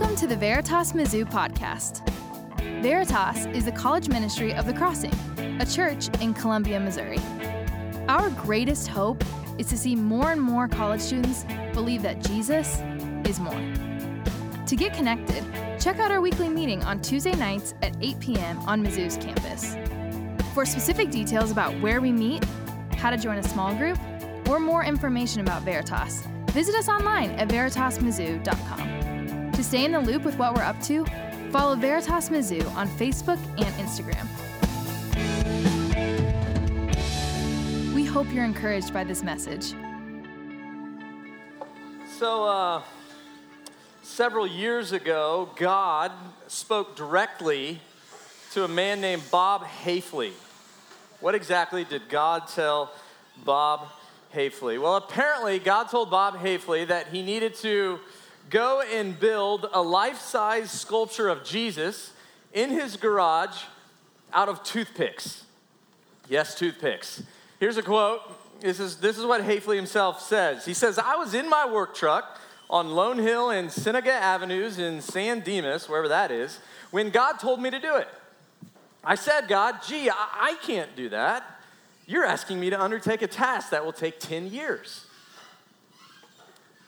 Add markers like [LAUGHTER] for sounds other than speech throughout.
Welcome to the Veritas Mizzou podcast. Veritas is the college ministry of The Crossing, a church in Columbia, Missouri. Our greatest hope is to see more and more college students believe that Jesus is more. To get connected, check out our weekly meeting on Tuesday nights at 8 p.m. on Mizzou's campus. For specific details about where we meet, how to join a small group, or more information about Veritas, visit us online at veritasmizzou.com. To stay in the loop with what we're up to, follow Veritas Mizzou on Facebook and Instagram. We hope you're encouraged by this message. So, uh, several years ago, God spoke directly to a man named Bob Hafley. What exactly did God tell Bob Hafley? Well, apparently, God told Bob Hafley that he needed to go and build a life size sculpture of Jesus in his garage out of toothpicks. Yes, toothpicks. Here's a quote. This is, this is what Hafley himself says. He says, I was in my work truck on Lone Hill and Seneca Avenues in San Dimas, wherever that is, when God told me to do it. I said, God, gee, I, I can't do that. You're asking me to undertake a task that will take 10 years.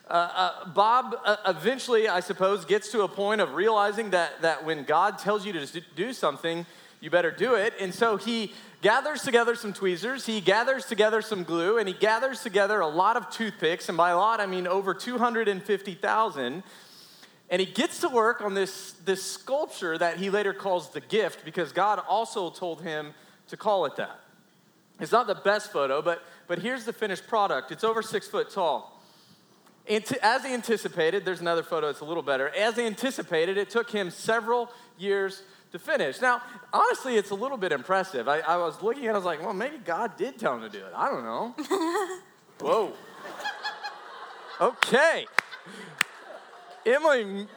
Uh, uh, Bob uh, eventually, I suppose, gets to a point of realizing that, that when God tells you to do something, you better do it. And so he gathers together some tweezers, he gathers together some glue, and he gathers together a lot of toothpicks. And by a lot, I mean over 250,000. And he gets to work on this, this sculpture that he later calls the gift because God also told him to call it that. It's not the best photo, but, but here's the finished product. It's over six foot tall. As he anticipated, there's another photo that's a little better. As he anticipated, it took him several years to finish. Now, honestly, it's a little bit impressive. I, I was looking at it, I was like, well, maybe God did tell him to do it. I don't know. [LAUGHS] Whoa. Okay. Emily.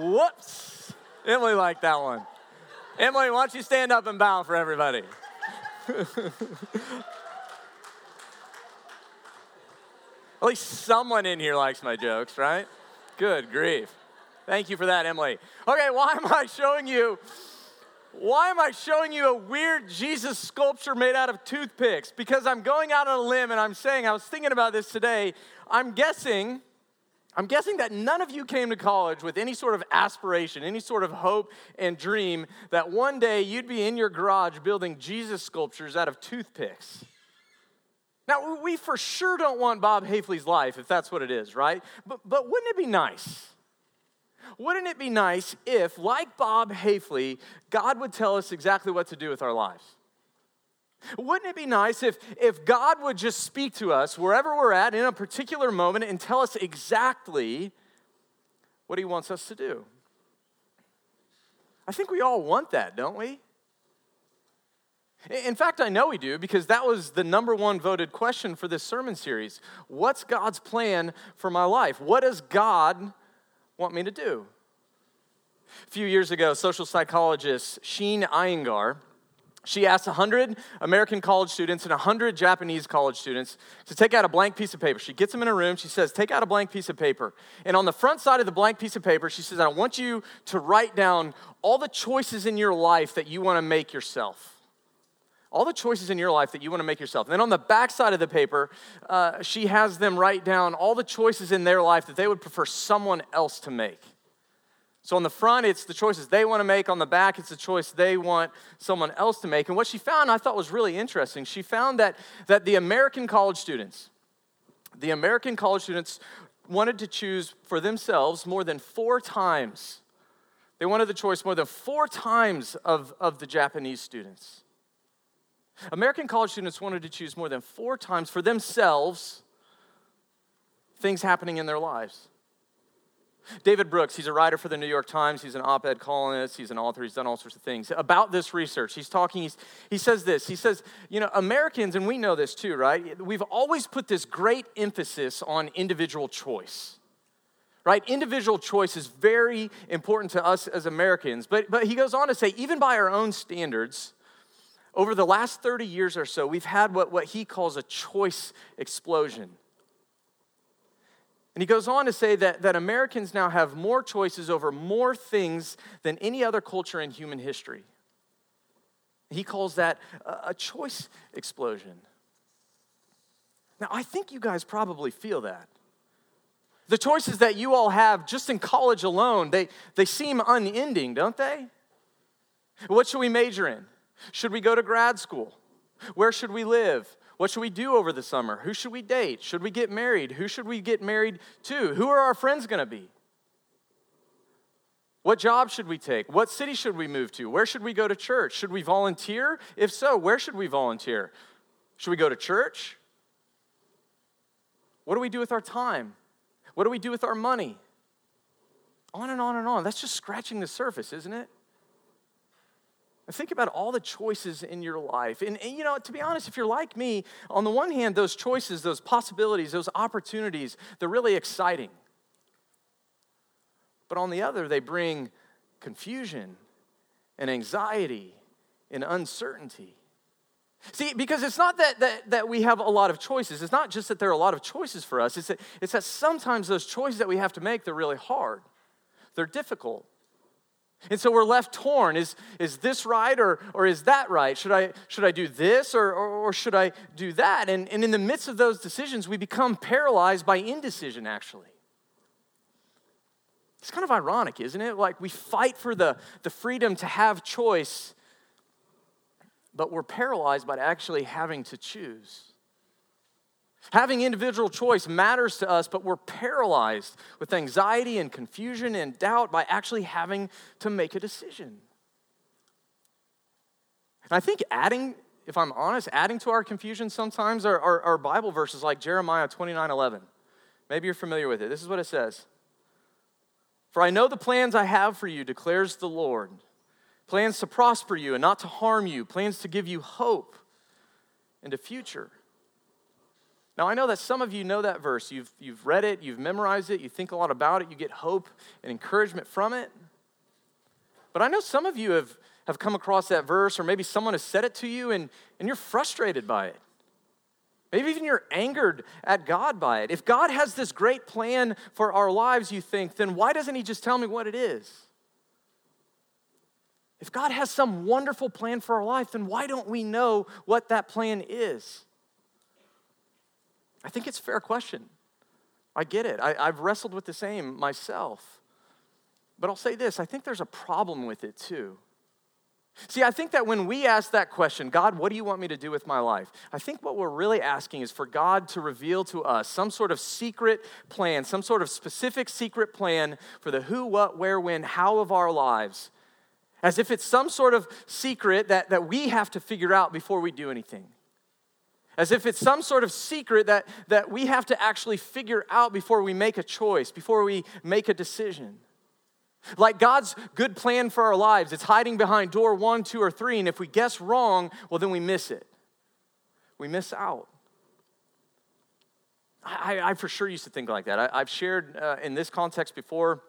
Whoops. Emily liked that one. Emily, why don't you stand up and bow for everybody? [LAUGHS] At least someone in here likes my jokes, right? Good grief. Thank you for that, Emily. Okay, why am I showing you? Why am I showing you a weird Jesus sculpture made out of toothpicks? Because I'm going out on a limb and I'm saying, I was thinking about this today. I'm guessing I'm guessing that none of you came to college with any sort of aspiration, any sort of hope and dream that one day you'd be in your garage building Jesus sculptures out of toothpicks. Now, we for sure don't want Bob Hafley's life if that's what it is, right? But, but wouldn't it be nice? Wouldn't it be nice if, like Bob Hafley, God would tell us exactly what to do with our lives? Wouldn't it be nice if, if God would just speak to us wherever we're at in a particular moment and tell us exactly what He wants us to do? I think we all want that, don't we? In fact, I know we do because that was the number one voted question for this sermon series. What's God's plan for my life? What does God want me to do? A few years ago, social psychologist Sheena Iyengar she asked 100 American college students and 100 Japanese college students to take out a blank piece of paper. She gets them in a room. She says, Take out a blank piece of paper. And on the front side of the blank piece of paper, she says, I want you to write down all the choices in your life that you want to make yourself. All the choices in your life that you want to make yourself. And then on the back side of the paper, uh, she has them write down all the choices in their life that they would prefer someone else to make. So on the front, it's the choices they want to make. On the back, it's the choice they want someone else to make. And what she found, I thought was really interesting. She found that, that the American college students, the American college students wanted to choose for themselves more than four times. They wanted the choice more than four times of, of the Japanese students. American college students wanted to choose more than four times for themselves things happening in their lives. David Brooks, he's a writer for the New York Times. He's an op ed columnist. He's an author. He's done all sorts of things. About this research, he's talking, he's, he says this. He says, you know, Americans, and we know this too, right? We've always put this great emphasis on individual choice, right? Individual choice is very important to us as Americans. But, but he goes on to say, even by our own standards, over the last 30 years or so, we've had what, what he calls a choice explosion And he goes on to say that, that Americans now have more choices over more things than any other culture in human history. He calls that a, choice explosion. Now, I think you guys probably feel that. The choices that you all have just in college alone, they, they seem unending, don't they? What should we major in? Should we go to grad school? Where should we live? What should we do over the summer? Who should we date? Should we get married? Who should we get married to? Who are our friends going to be? What job should we take? What city should we move to? Where should we go to church? Should we volunteer? If so, where should we volunteer? Should we go to church? What do we do with our time? What do we do with our money? On and on and on. That's just scratching the surface, isn't it? Think about all the choices in your life. And, and, you know, to be honest, if you're like me, on the one hand, those choices, those possibilities, those opportunities, they're really exciting. But on the other, they bring confusion and anxiety and uncertainty. See, because it's not that, that, that we have a lot of choices. It's not just that there are a lot of choices for us. It's that, it's that sometimes those choices that we have to make, they're really hard. They're difficult. And so we're left torn. Is, is this right or, or is that right? Should I, should I do this or, or, or should I do that? And, and in the midst of those decisions, we become paralyzed by indecision, actually. It's kind of ironic, isn't it? Like we fight for the, the freedom to have choice, but we're paralyzed by actually having to choose. Having individual choice matters to us, but we're paralyzed with anxiety and confusion and doubt by actually having to make a decision. And I think adding, if I'm honest, adding to our confusion sometimes are, are, are Bible verses like Jeremiah 29 11. Maybe you're familiar with it. This is what it says For I know the plans I have for you, declares the Lord plans to prosper you and not to harm you, plans to give you hope and a future. Now, I know that some of you know that verse. You've, you've read it, you've memorized it, you think a lot about it, you get hope and encouragement from it. But I know some of you have, have come across that verse, or maybe someone has said it to you and, and you're frustrated by it. Maybe even you're angered at God by it. If God has this great plan for our lives, you think, then why doesn't He just tell me what it is? If God has some wonderful plan for our life, then why don't we know what that plan is? I think it's a fair question. I get it. I, have wrestled with the same myself. But I'll say this I think there's a problem with it too. See, I think that when we ask that question, God, what do you want me to do with my life? I think what we're really asking is for God to reveal to us some sort of secret plan, some sort of specific secret plan for the who, what, where, when, how of our lives, as if it's some sort of secret that, that we have to figure out before we do anything as if it's some sort of secret that, that we have to actually figure out before we make a choice, before we make a decision. Like God's good plan for our lives, it's hiding behind door one, two, or three, and if we guess wrong, well, then we miss it. We miss out. I, I for sure used to think like that. I, have shared uh, in this context before.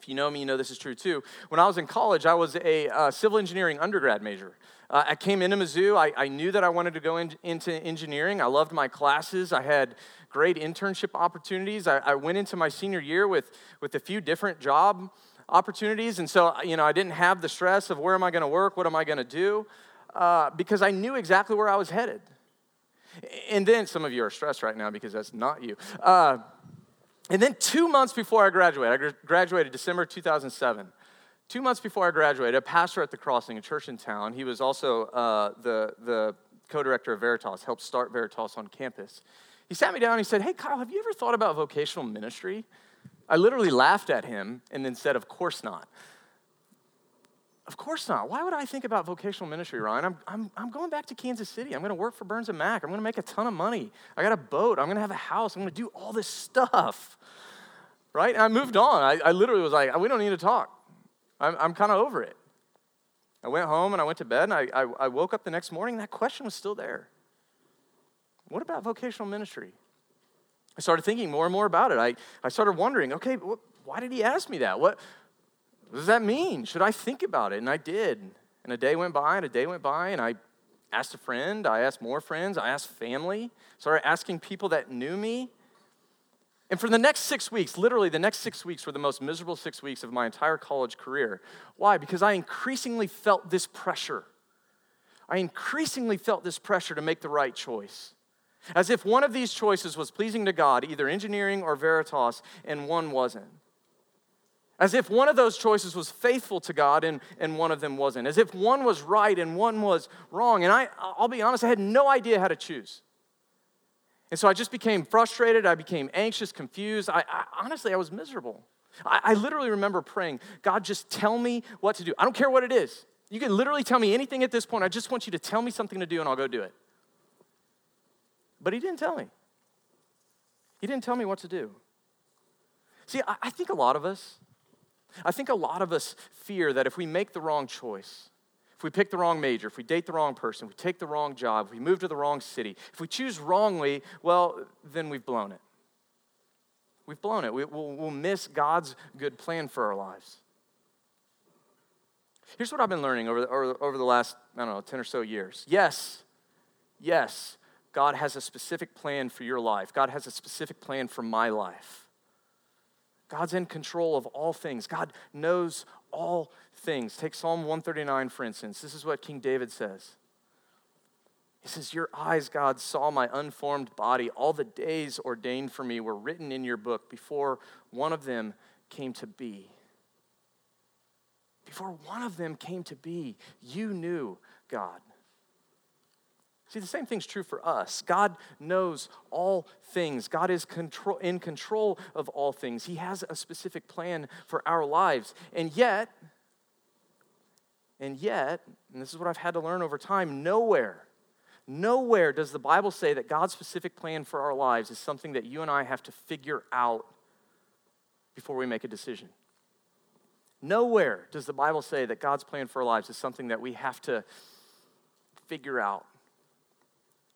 If you know me, you know this is true too. When I was in college, I was a uh, civil engineering undergrad major. Uh, I came into Mizzou. I, I, knew that I wanted to go in, into engineering. I loved my classes. I had great internship opportunities. I, I, went into my senior year with, with a few different job opportunities. And so, you know, I didn't have the stress of where am I going to work? What am I going to do? Uh, because I knew exactly where I was headed. And then some of you are stressed right now because that's not you. Uh, and then two months before I graduated, I graduated December 2007. Two months before I graduated, a pastor at the Crossing, a church in town, he was also uh, the, the co director of Veritas, helped start Veritas on campus. He sat me down and he said, Hey, Kyle, have you ever thought about vocational ministry? I literally laughed at him and then said, Of course not. Of course not. Why would I think about vocational ministry, Ryan? I'm, I'm, I'm going back to Kansas City. I'm going to work for Burns and Mac. I'm going to make a ton of money. I got a boat. I'm going to have a house. I'm going to do all this stuff. Right? And I moved on. I, I literally was like, we don't need to talk. I'm, I'm kind of over it. I went home and I went to bed and I, I, I woke up the next morning, that question was still there. What about vocational ministry? I started thinking more and more about it. I, I started wondering, okay, why did he ask me that? What, what does that mean? Should I think about it? And I did. And a day went by and a day went by and I asked a friend, I asked more friends, I asked family, started asking people that knew me. And for the next six weeks, literally the next six weeks were the most miserable six weeks of my entire college career. Why? Because I increasingly felt this pressure. I increasingly felt this pressure to make the right choice. As if one of these choices was pleasing to God, either engineering or Veritas, and one wasn't. As if one of those choices was faithful to God and, and one of them wasn't. As if one was right and one was wrong. And I, I'll be honest, I had no idea how to choose. And so I just became frustrated. I became anxious, confused. I, I honestly, I was miserable. I, I literally remember praying, God, just tell me what to do. I don't care what it is. You can literally tell me anything at this point. I just want you to tell me something to do and I'll go do it. But he didn't tell me. He didn't tell me what to do. See, I, I think a lot of us, I think a lot of us fear that if we make the wrong choice, if we pick the wrong major, if we date the wrong person, we take the wrong job, if we move to the wrong city, if we choose wrongly, well, then we've blown it. We've blown it. We, will we'll miss God's good plan for our lives. Here's what I've been learning over over, over the last, I don't know, 10 or so years. Yes, yes, God has a specific plan for your life. God has a specific plan for my life. God's in control of all things. God knows all things. Take Psalm 139, for instance. This is what King David says. He says, Your eyes, God, saw my unformed body. All the days ordained for me were written in your book before one of them came to be. Before one of them came to be, you knew God. See, the same thing's true for us. God knows all things. God is control, in control of all things. He has a specific plan for our lives. And yet, and yet, and this is what I've had to learn over time, nowhere, nowhere does the Bible say that God's specific plan for our lives is something that you and I have to figure out before we make a decision. Nowhere does the Bible say that God's plan for our lives is something that we have to figure out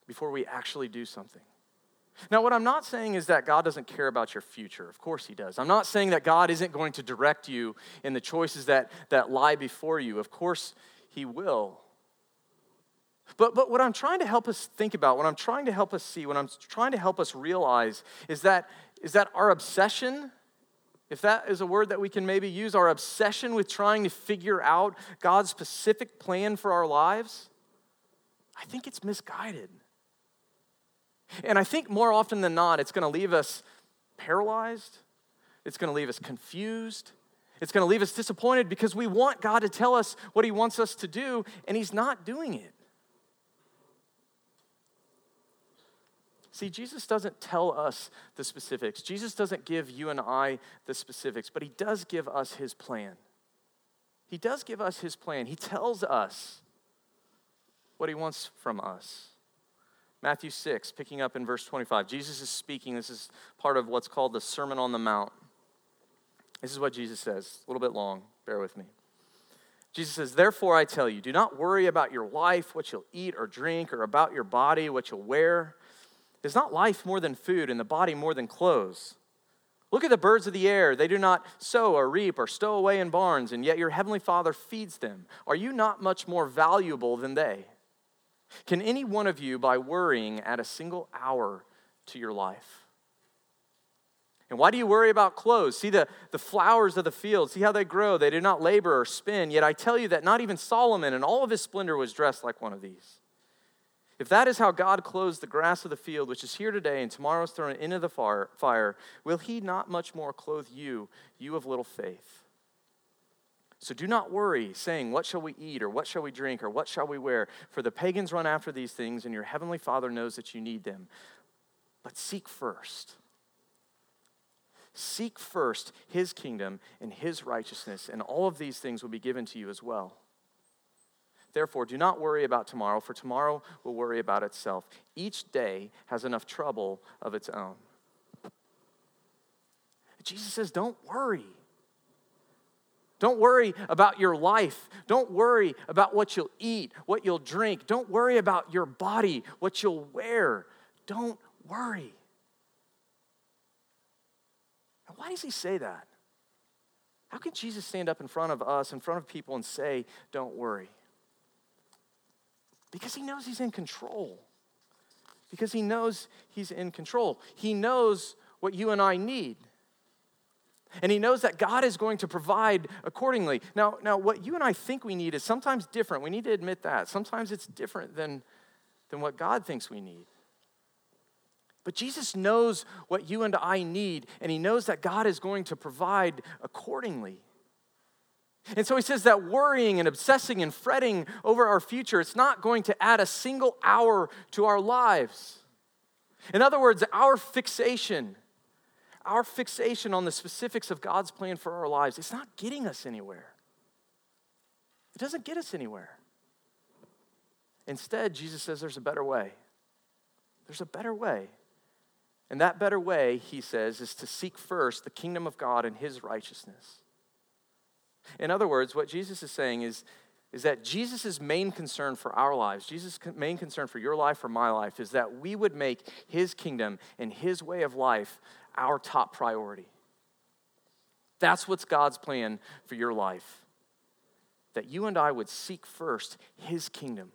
before we actually do something. Now, what I'm not saying is that God doesn't care about your future. Of course, He does. I'm not saying that God isn't going to direct you in the choices that, that lie before you. Of course, He will. But, but what I'm trying to help us think about, what I'm trying to help us see, what I'm trying to help us realize is that, is that our obsession, if that is a word that we can maybe use, our obsession with trying to figure out God's specific plan for our lives, I think it's misguided. And I think more often than not, it's going to leave us paralyzed, it's going to leave us confused. It's going to leave us disappointed because we want God to tell us what He wants us to do, and He's not doing it. See, Jesus doesn't tell us the specifics. Jesus doesn't give you and I the specifics, but He does give us His plan. He does give us His plan. He tells us what He wants from us. Matthew 6, picking up in verse 25. Jesus is speaking. This is part of what's called the Sermon on the Mount. This is what Jesus says, a little bit long. Bear with me. Jesus says, Therefore I tell you, do not worry about your life, what you'll eat or drink, or about your body, what you'll wear. Is not life more than food, and the body more than clothes? Look at the birds of the air. They do not sow or reap or stow away in barns, and yet your heavenly Father feeds them. Are you not much more valuable than they? Can any one of you, by worrying, add a single hour to your life? And why do you worry about clothes? See the, the flowers of the field, see how they grow. They do not labor or spin. Yet I tell you that not even Solomon in all of his splendor was dressed like one of these. If that is how God clothes the grass of the field, which is here today and tomorrow is thrown into the fire, will he not much more clothe you, you of little faith? So do not worry, saying, What shall we eat, or what shall we drink, or what shall we wear? For the pagans run after these things, and your heavenly Father knows that you need them. But seek first. Seek first his kingdom and his righteousness, and all of these things will be given to you as well. Therefore, do not worry about tomorrow, for tomorrow will worry about itself. Each day has enough trouble of its own. Jesus says, Don't worry. Don't worry about your life. Don't worry about what you'll eat, what you'll drink. Don't worry about your body, what you'll wear. Don't worry. Now, why does he say that? How can Jesus stand up in front of us, in front of people, and say, Don't worry? Because he knows he's in control. Because he knows he's in control. He knows what you and I need. And he knows that God is going to provide accordingly. Now, now what you and I think we need is sometimes different. We need to admit that. Sometimes it's different than, than what God thinks we need. But Jesus knows what you and I need, and he knows that God is going to provide accordingly. And so he says that worrying and obsessing and fretting over our future, it's not going to add a single hour to our lives. In other words, our fixation, our fixation on the specifics of God's plan for our lives, it's not getting us anywhere. It doesn't get us anywhere. Instead, Jesus says there's a better way. There's a better way. And that better way, he says, is to seek first the kingdom of God and his righteousness. In other words, what Jesus is saying is, is that Jesus' main concern for our lives, Jesus' main concern for your life for my life, is that we would make his kingdom and his way of life our top priority. That's what's God's plan for your life. That you and I would seek first his kingdom.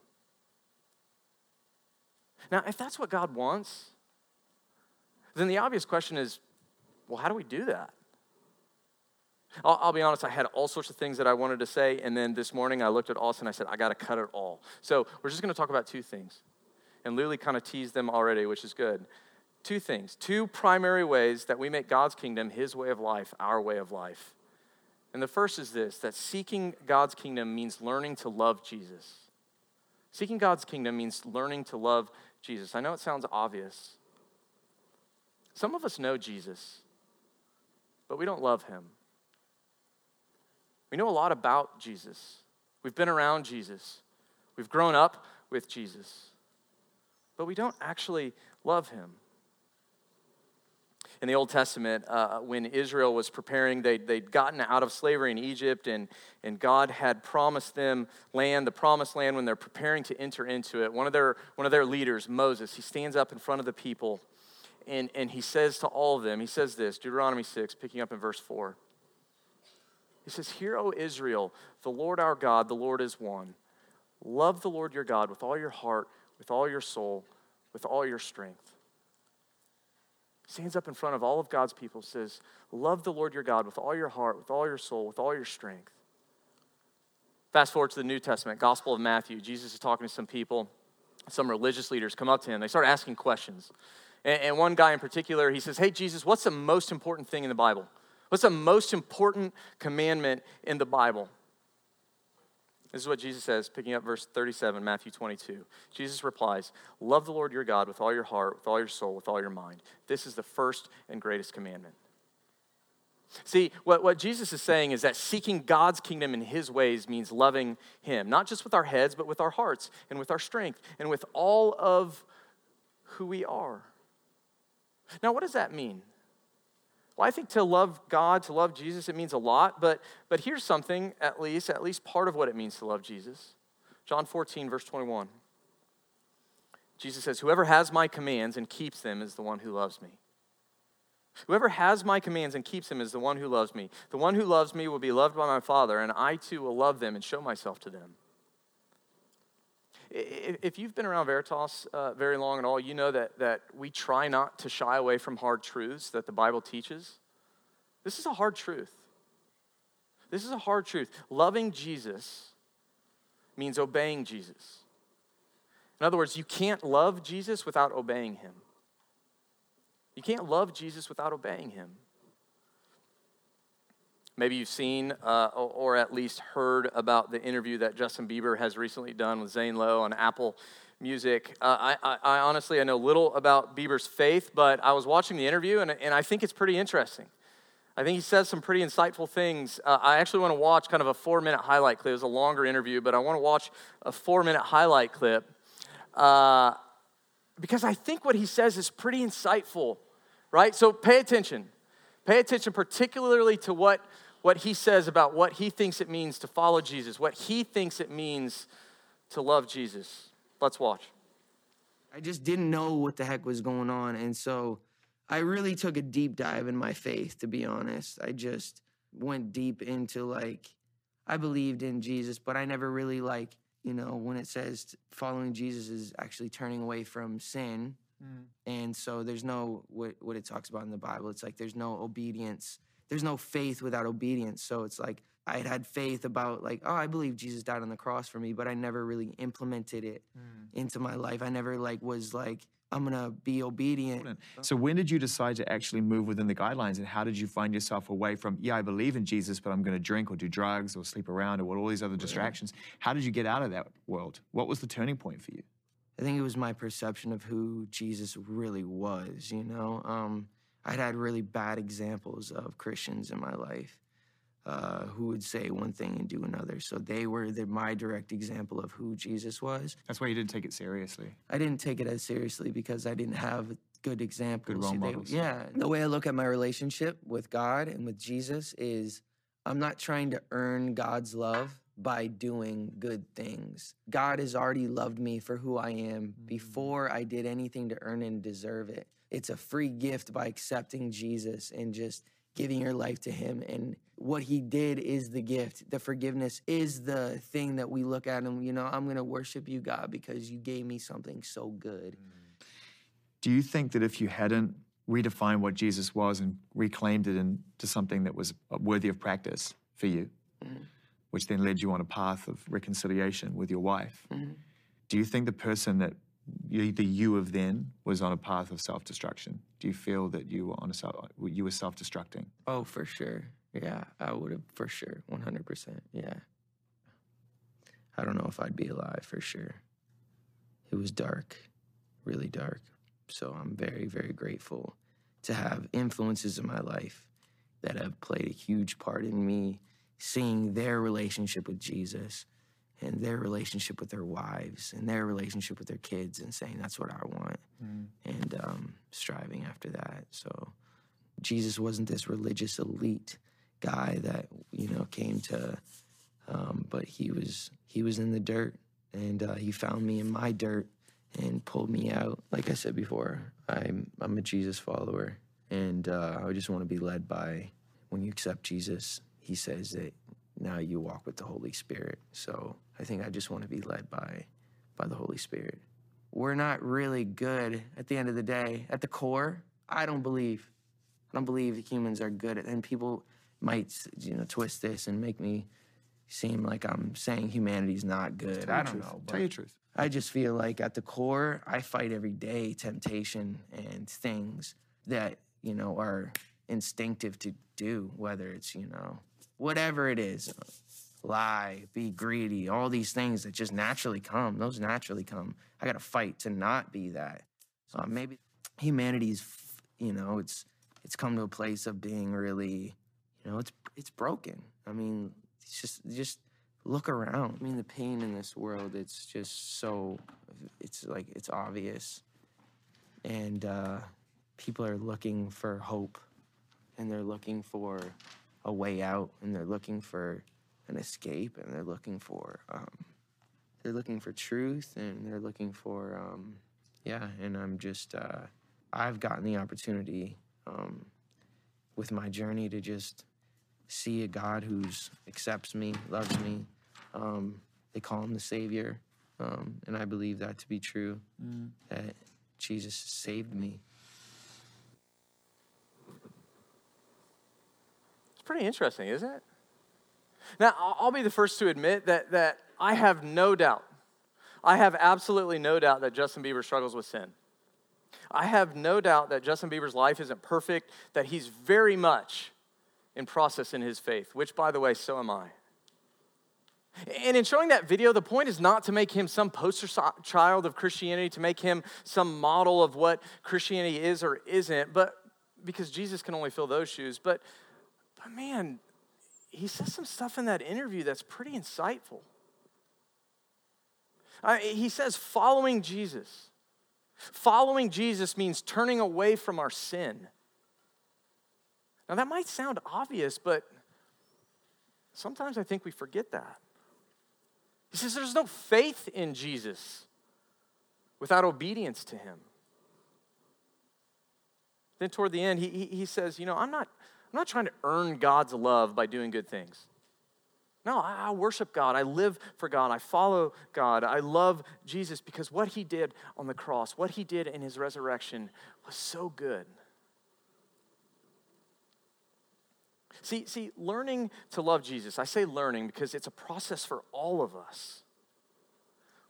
Now, if that's what God wants, then the obvious question is well, how do we do that? I'll, I'll, be honest, I had all sorts of things that I wanted to say, and then this morning I looked at Austin and I said, I got to cut it all. So we're just going to talk about two things. And Lily kind of teased them already, which is good. Two things, two primary ways that we make God's kingdom, his way of life, our way of life. And the first is this that seeking God's kingdom means learning to love Jesus. Seeking God's kingdom means learning to love Jesus. I know it sounds obvious. Some of us know Jesus, but we don't love him. We know a lot about Jesus. We've been around Jesus. We've grown up with Jesus. But we don't actually love him. In the Old Testament, uh, when Israel was preparing, they, they'd gotten out of slavery in Egypt, and, and God had promised them land, the promised land, when they're preparing to enter into it. One of their, one of their leaders, Moses, he stands up in front of the people and, and he says to all of them, he says this, Deuteronomy 6, picking up in verse 4. He says, Hear, O Israel, the Lord our God, the Lord is one. Love the Lord your God with all your heart, with all your soul, with all your strength. Stands up in front of all of God's people, says, Love the Lord your God with all your heart, with all your soul, with all your strength. Fast forward to the New Testament, Gospel of Matthew. Jesus is talking to some people. Some religious leaders come up to him. They start asking questions. And, and one guy in particular, he says, Hey, Jesus, what's the most important thing in the Bible? What's the most important commandment in the Bible? This is what Jesus says, picking up verse 37, Matthew 22. Jesus replies, Love the Lord your God with all your heart, with all your soul, with all your mind. This is the first and greatest commandment. See, what, what Jesus is saying is that seeking God's kingdom in his ways means loving him, not just with our heads, but with our hearts and with our strength and with all of who we are. Now, what does that mean? Well, I think to love God, to love Jesus, it means a lot, but, but here's something, at least, at least part of what it means to love Jesus. John 14, verse 21. Jesus says, Whoever has my commands and keeps them is the one who loves me. Whoever has my commands and keeps them is the one who loves me. The one who loves me will be loved by my Father, and I too will love them and show myself to them. If you've been around Veritas uh, very long at all, you know that, that we try not to shy away from hard truths that the Bible teaches. This is a hard truth. This is a hard truth. Loving Jesus means obeying Jesus. In other words, you can't love Jesus without obeying him. You can't love Jesus without obeying him. Maybe you've seen uh, or at least heard about the interview that Justin Bieber has recently done with Zane Lowe on Apple Music. Uh, I, I, I, honestly I know little about Bieber's faith, but I was watching the interview and, and I think it's pretty interesting. I think he says some pretty insightful things. Uh, I actually want to watch kind of a four minute highlight clip. It was a longer interview, but I want to watch a four minute highlight clip uh, because I think what he says is pretty insightful, right? So pay attention. Pay attention particularly to what what he says about what he thinks it means to follow Jesus, what he thinks it means to love Jesus. Let's watch. I just didn't know what the heck was going on. And so I really took a deep dive in my faith, to be honest. I just went deep into like, I believed in Jesus, but I never really like, you know, when it says following Jesus is actually turning away from sin, mm. And so there's no what what it talks about in the Bible. It's like there's no obedience. There's no faith without obedience. So it's like I had had faith about like, oh, I believe Jesus died on the cross for me, but I never really implemented it into my life. I never like was like, I'm gonna be obedient. So when did you decide to actually move within the guidelines, and how did you find yourself away from? Yeah, I believe in Jesus, but I'm going to drink or do drugs or sleep around or what all these other distractions. How did you get out of that world? What was the turning point for you? I think it was my perception of who Jesus really was, you know? Um, I'd had really bad examples of Christians in my life uh, who would say one thing and do another. So they were the, my direct example of who Jesus was. That's why you didn't take it seriously. I didn't take it as seriously because I didn't have good examples. Good role They- models. yeah. The way I look at my relationship with God and with Jesus is I'm not trying to earn God's love by doing good things. God has already loved me for who I am before I did anything to earn and deserve it. It's a free gift by accepting Jesus and just giving your life to him. And what he did is the gift. The forgiveness is the thing that we look at and you know i'm going to worship you god because you gave me something so good. Mm. Do you think that if you hadn't redefined what Jesus was and reclaimed it into something that was uh, worthy of practice for you, mm-hmm. which then led you on a path of reconciliation with your wife, mm-hmm. do you think the person that the you of then was on a path of self-destruction? Do you feel that you were on a self, you were self-destructing? Oh, for sure. Yeah, I would have for sure. 100%. Yeah. I don't know if I'd be alive for sure. It was dark, really dark. So I'm very, very grateful to have influences in my life that have played a huge part in me seeing their relationship with Jesus and their relationship with their wives and their relationship with their kids and saying, that's what I want. And um, striving after that. So Jesus wasn't this religious elite guy that you know came to, um, but he was he was in the dirt, and uh, he found me in my dirt and pulled me out. Like I said before, I'm I'm a Jesus follower, and uh, I just want to be led by. When you accept Jesus, He says that now you walk with the Holy Spirit. So I think I just want to be led by by the Holy Spirit. We're not really good at the end of the day. At the core, I don't believe I don't believe that humans are good at, and people might, you know, twist this and make me seem like I'm saying humanity's not good. I don't know. Tell you the truth. I just feel like at the core, I fight every day temptation and things that, you know, are instinctive to do, whether it's, you know, whatever it is lie, be greedy, all these things that just naturally come. Those naturally come. I got to fight to not be that. Uh, maybe humanity's, you know, it's it's come to a place of being really, you know, it's it's broken. I mean, it's just just look around. I mean, the pain in this world, it's just so, it's like it's obvious, and uh, people are looking for hope, and they're looking for a way out, and they're looking for an escape, and they're looking for um, they're looking for truth, and they're looking for um, yeah. And I'm just uh, I've gotten the opportunity um, with my journey to just see a God who's accepts me, loves me. Um, they call him the Savior, um, and I believe that to be true. That Jesus saved me. Pretty interesting, isn't it? Now, I'll be the first to admit that, that I have no doubt, I have absolutely no doubt that Justin Bieber struggles with sin. I have no doubt that Justin Bieber's life isn't perfect, that he's very much in process in his faith, which, by the way, so am I. And in showing that video, the point is not to make him some poster child of Christianity, to make him some model of what Christianity is or isn't, but because Jesus can only fill those shoes. But, but man, he says some stuff in that interview that's pretty insightful. Uh, he says, following Jesus. Following Jesus means turning away from our sin. Now, that might sound obvious, but sometimes I think we forget that. He says there's no faith in Jesus without obedience to him. Then, toward the end, he, he, he says, You know, I'm not, I'm not trying to earn God's love by doing good things. No, I, worship God. I live for God. I follow God. I love Jesus because what he did on the cross, what he did in his resurrection was so good. See, see, learning to love Jesus, I say learning because it's a process for all of us.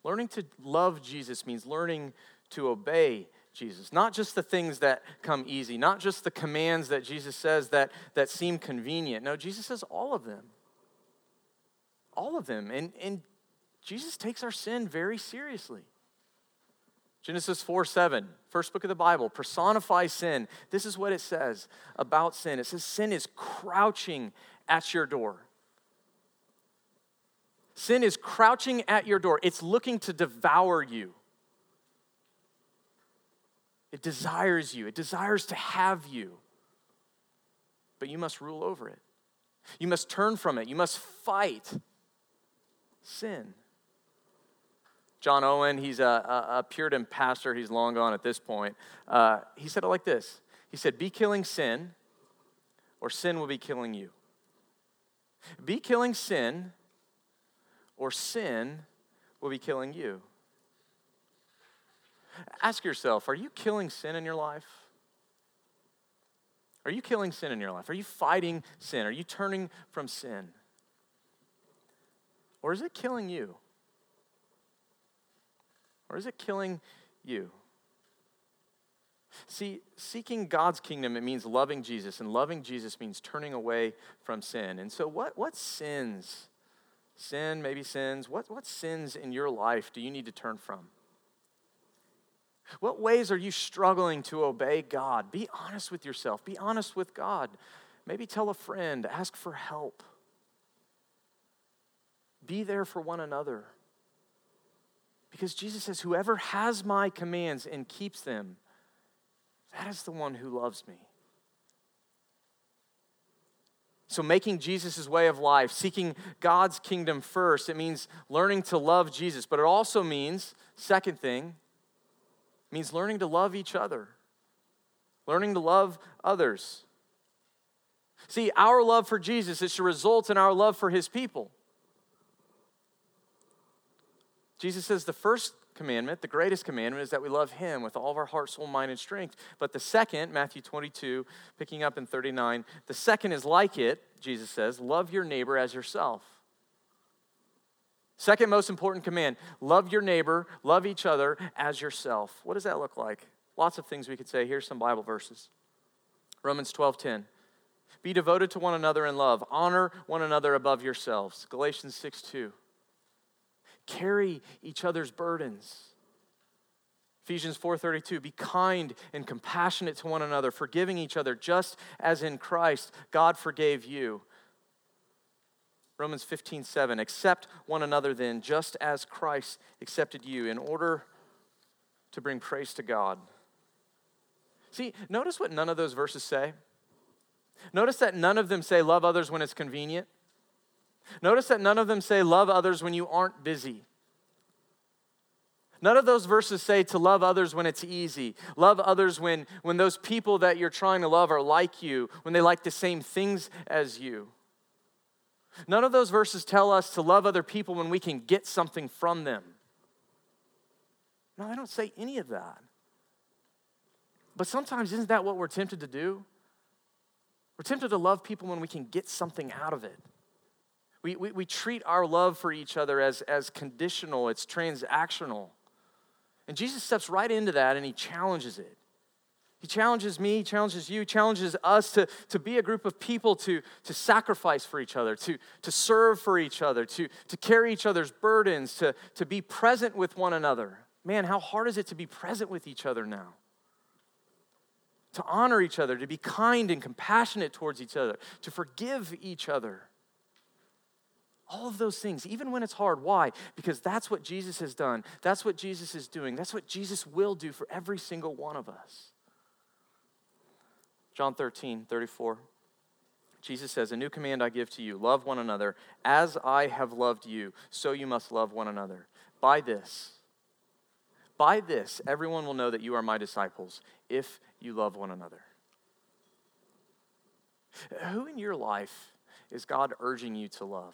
Learning to love Jesus means learning to obey Jesus. Not just the things that come easy, not just the commands that Jesus says that, that seem convenient. No, Jesus says all of them. All of them. And, and Jesus takes our sin very seriously. Genesis 4 7, first book of the Bible, personifies sin. This is what it says about sin it says, Sin is crouching at your door. Sin is crouching at your door, it's looking to devour you. It desires you, it desires to have you. But you must rule over it. You must turn from it. You must fight sin. John Owen, he's a, a, a Puritan pastor, he's long gone at this point. Uh, he said it like this He said, Be killing sin, or sin will be killing you. Be killing sin, or sin will be killing you. Ask yourself are you killing sin in your life? Are you killing sin in your life? Are you fighting sin? Are you turning from sin? Or is it killing you? Or is it killing you? See, seeking God's kingdom, it means loving Jesus, and loving Jesus means turning away from sin. And so, what, what sins, sin, maybe sins, what, what sins in your life do you need to turn from? What ways are you struggling to obey God? Be honest with yourself. Be honest with God. Maybe tell a friend, ask for help. Be there for one another. Because Jesus says, Whoever has my commands and keeps them, that is the one who loves me. So, making Jesus' way of life, seeking God's kingdom first, it means learning to love Jesus. But it also means, second thing, means learning to love each other, learning to love others. See, our love for Jesus is to result in our love for his people. Jesus says the first commandment, the greatest commandment, is that we love him with all of our heart, soul, mind, and strength. But the second, Matthew 22, picking up in 39, the second is like it, Jesus says, love your neighbor as yourself. Second most important command love your neighbor, love each other as yourself. What does that look like? Lots of things we could say. Here's some Bible verses Romans 12 10. Be devoted to one another in love, honor one another above yourselves. Galatians 6 2. Carry each other's burdens. Ephesians 4:32 Be kind and compassionate to one another, forgiving each other just as in Christ God forgave you. Romans 15, 7. Accept one another then, just as Christ accepted you, in order to bring praise to God. See, notice what none of those verses say. Notice that none of them say, love others when it's convenient. Notice that none of them say, love others when you aren't busy. None of those verses say to love others when it's easy. Love others when, when those people that you're trying to love are like you, when they like the same things as you. None of those verses tell us to love other people when we can get something from them. No, they don't say any of that. But sometimes, isn't that what we're tempted to do? We're tempted to love people when we can get something out of it. We, we, we treat our love for each other as, as conditional, it's transactional. And Jesus steps right into that and he challenges it. He challenges me, He challenges you, challenges us to, to be a group of people to, to sacrifice for each other, to, to serve for each other, to, to carry each other's burdens, to, to be present with one another. Man, how hard is it to be present with each other now? To honor each other, to be kind and compassionate towards each other, to forgive each other. All of those things, even when it's hard. Why? Because that's what Jesus has done. That's what Jesus is doing. That's what Jesus will do for every single one of us. John 13, 34. Jesus says, A new command I give to you love one another. As I have loved you, so you must love one another. By this, by this, everyone will know that you are my disciples if you love one another. Who in your life is God urging you to love?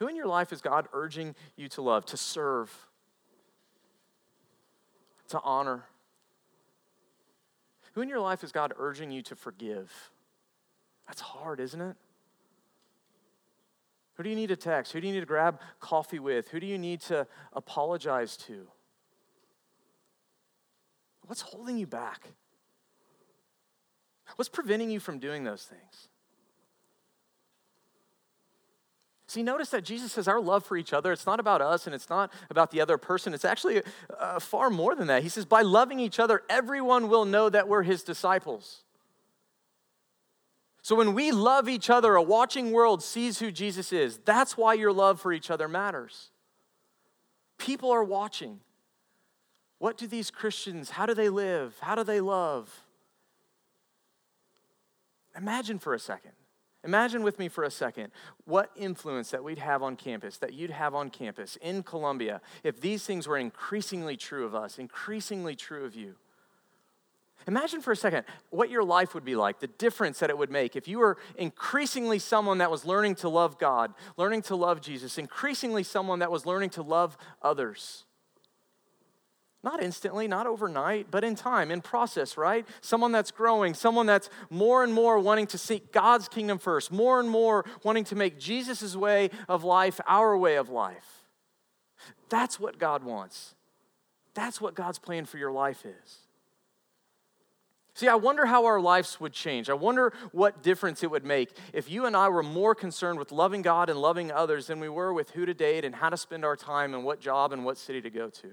Who in your life is God urging you to love, to serve, to honor? Who in your life is God urging you to forgive? That's hard, isn't it? Who do you need to text? Who do you need to grab coffee with? Who do you need to apologize to? What's holding you back? What's preventing you from doing those things? See, notice that Jesus says our love for each other, it's not about us and it's not about the other person. It's actually uh, far more than that. He says, by loving each other, everyone will know that we're his disciples. So when we love each other, a watching world sees who Jesus is. That's why your love for each other matters. People are watching. What do these Christians, how do they live? How do they love? Imagine for a second. Imagine with me for a second what influence that we'd have on campus, that you'd have on campus in Columbia, if these things were increasingly true of us, increasingly true of you. Imagine for a second what your life would be like, the difference that it would make if you were increasingly someone that was learning to love God, learning to love Jesus, increasingly someone that was learning to love others. Not instantly, not overnight, but in time, in process, right? Someone that's growing, someone that's more and more wanting to seek God's kingdom first, more and more wanting to make Jesus' way of life our way of life. That's what God wants. That's what God's plan for your life is. See, I wonder how our lives would change. I wonder what difference it would make if you and I were more concerned with loving God and loving others than we were with who to date and how to spend our time and what job and what city to go to.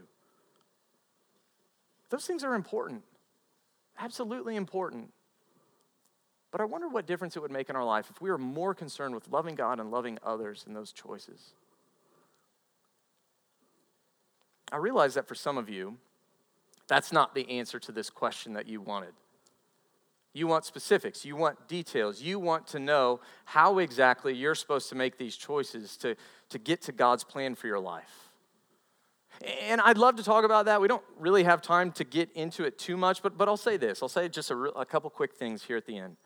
Those things are important, absolutely important. But I wonder what difference it would make in our life if we were more concerned with loving God and loving others in those choices. I realize that for some of you, that's not the answer to this question that you wanted. You want specifics, you want details, you want to know how exactly you're supposed to make these choices to, to get to God's plan for your life. And I'd love to talk about that. We don't really have time to get into it too much, but, but I'll say this. I'll say just a, a couple quick things here at the end.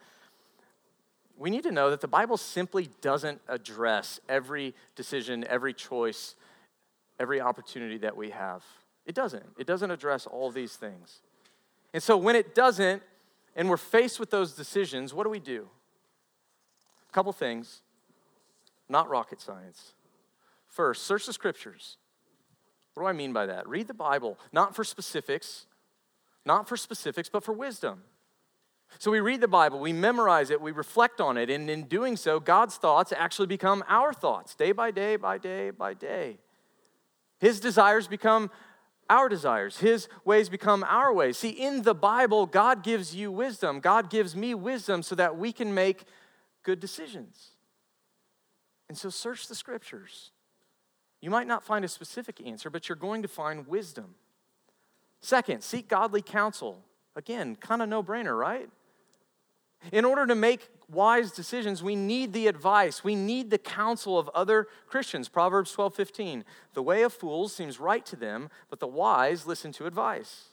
We need to know that the Bible simply doesn't address every decision, every choice, every opportunity that we have. It doesn't. It doesn't address all these things. And so when it doesn't, and we're faced with those decisions, what do we do? A couple things, not rocket science. First, search the scriptures. What do I mean by that? Read the Bible, not for specifics, not for specifics, but for wisdom. So we read the Bible, we memorize it, we reflect on it, and in doing so, God's thoughts actually become our thoughts, day by day, by day, by day. His desires become our desires. His ways become our ways. See, in the Bible, God gives you wisdom. God gives me wisdom so that we can make good decisions. And so search the scriptures. You might not find a specific answer, but you're going to find wisdom. Second, seek godly counsel. Again, kind of no brainer, right? In order to make wise decisions, we need the advice, we need the counsel of other Christians. Proverbs 12 15. The way of fools seems right to them, but the wise listen to advice.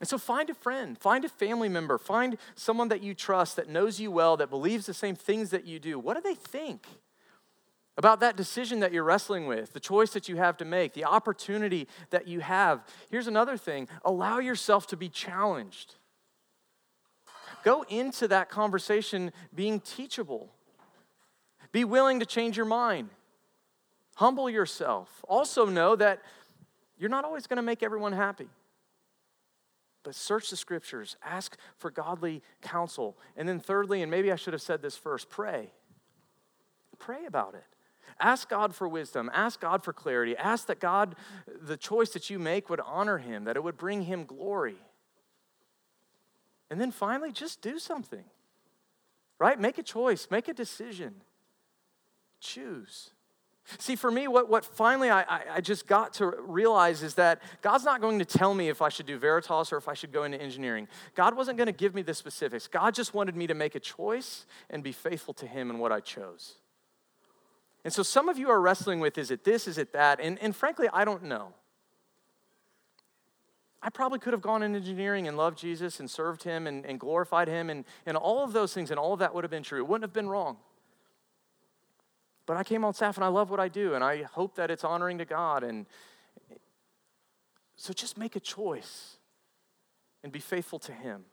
And so find a friend, find a family member, find someone that you trust, that knows you well, that believes the same things that you do. What do they think? About that decision that you're wrestling with, the choice that you have to make, the opportunity that you have. Here's another thing allow yourself to be challenged. Go into that conversation being teachable. Be willing to change your mind. Humble yourself. Also, know that you're not always going to make everyone happy. But search the scriptures, ask for godly counsel. And then, thirdly, and maybe I should have said this first, pray. Pray about it. Ask God for wisdom. Ask God for clarity. Ask that God, the choice that you make, would honor Him, that it would bring Him glory. And then finally, just do something, right? Make a choice, make a decision, choose. See, for me, what, what finally I, I, I just got to realize is that God's not going to tell me if I should do Veritas or if I should go into engineering. God wasn't going to give me the specifics. God just wanted me to make a choice and be faithful to Him in what I chose. And so some of you are wrestling with is it this, is it that? And, and frankly, I don't know. I probably could have gone in engineering and loved Jesus and served him and, and glorified him, and, and all of those things, and all of that would have been true. It wouldn't have been wrong. But I came on staff and I love what I do and I hope that it's honoring to God. And so just make a choice and be faithful to Him.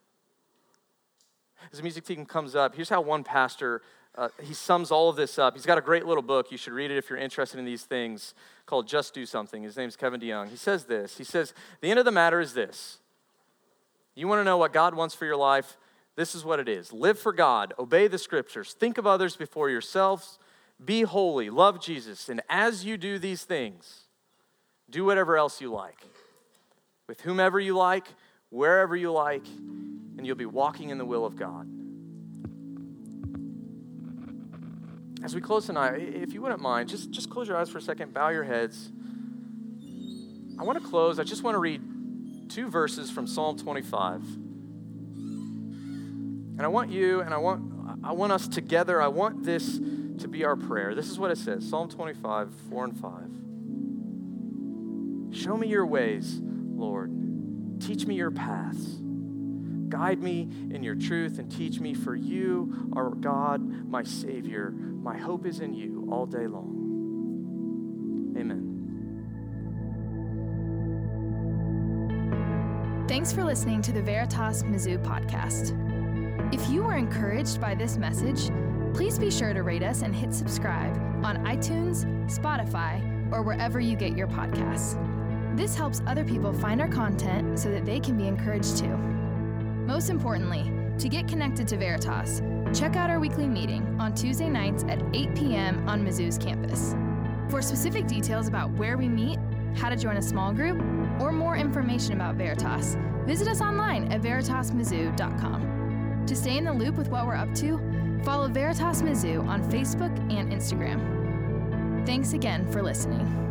As the music team comes up, here's how one pastor uh, he sums all of this up. He's got a great little book. You should read it if you're interested in these things called Just Do Something. His name's Kevin DeYoung. He says this He says, The end of the matter is this. You want to know what God wants for your life? This is what it is live for God, obey the scriptures, think of others before yourselves, be holy, love Jesus. And as you do these things, do whatever else you like, with whomever you like, wherever you like, and you'll be walking in the will of God. As we close tonight, if you wouldn't mind, just, just close your eyes for a second, bow your heads. I want to close. I just want to read two verses from Psalm 25. And I want you and I want I want us together. I want this to be our prayer. This is what it says. Psalm 25, 4 and 5. Show me your ways, Lord. Teach me your paths. Guide me in your truth and teach me, for you are God, my Savior. My hope is in you all day long. Amen. Thanks for listening to the Veritas Mizzou podcast. If you were encouraged by this message, please be sure to rate us and hit subscribe on iTunes, Spotify, or wherever you get your podcasts. This helps other people find our content so that they can be encouraged too. Most importantly, to get connected to Veritas, check out our weekly meeting on Tuesday nights at 8 p.m. on Mizzou's campus. For specific details about where we meet, how to join a small group, or more information about Veritas, visit us online at veritasmizzou.com. To stay in the loop with what we're up to, follow Veritas Mizzou on Facebook and Instagram. Thanks again for listening.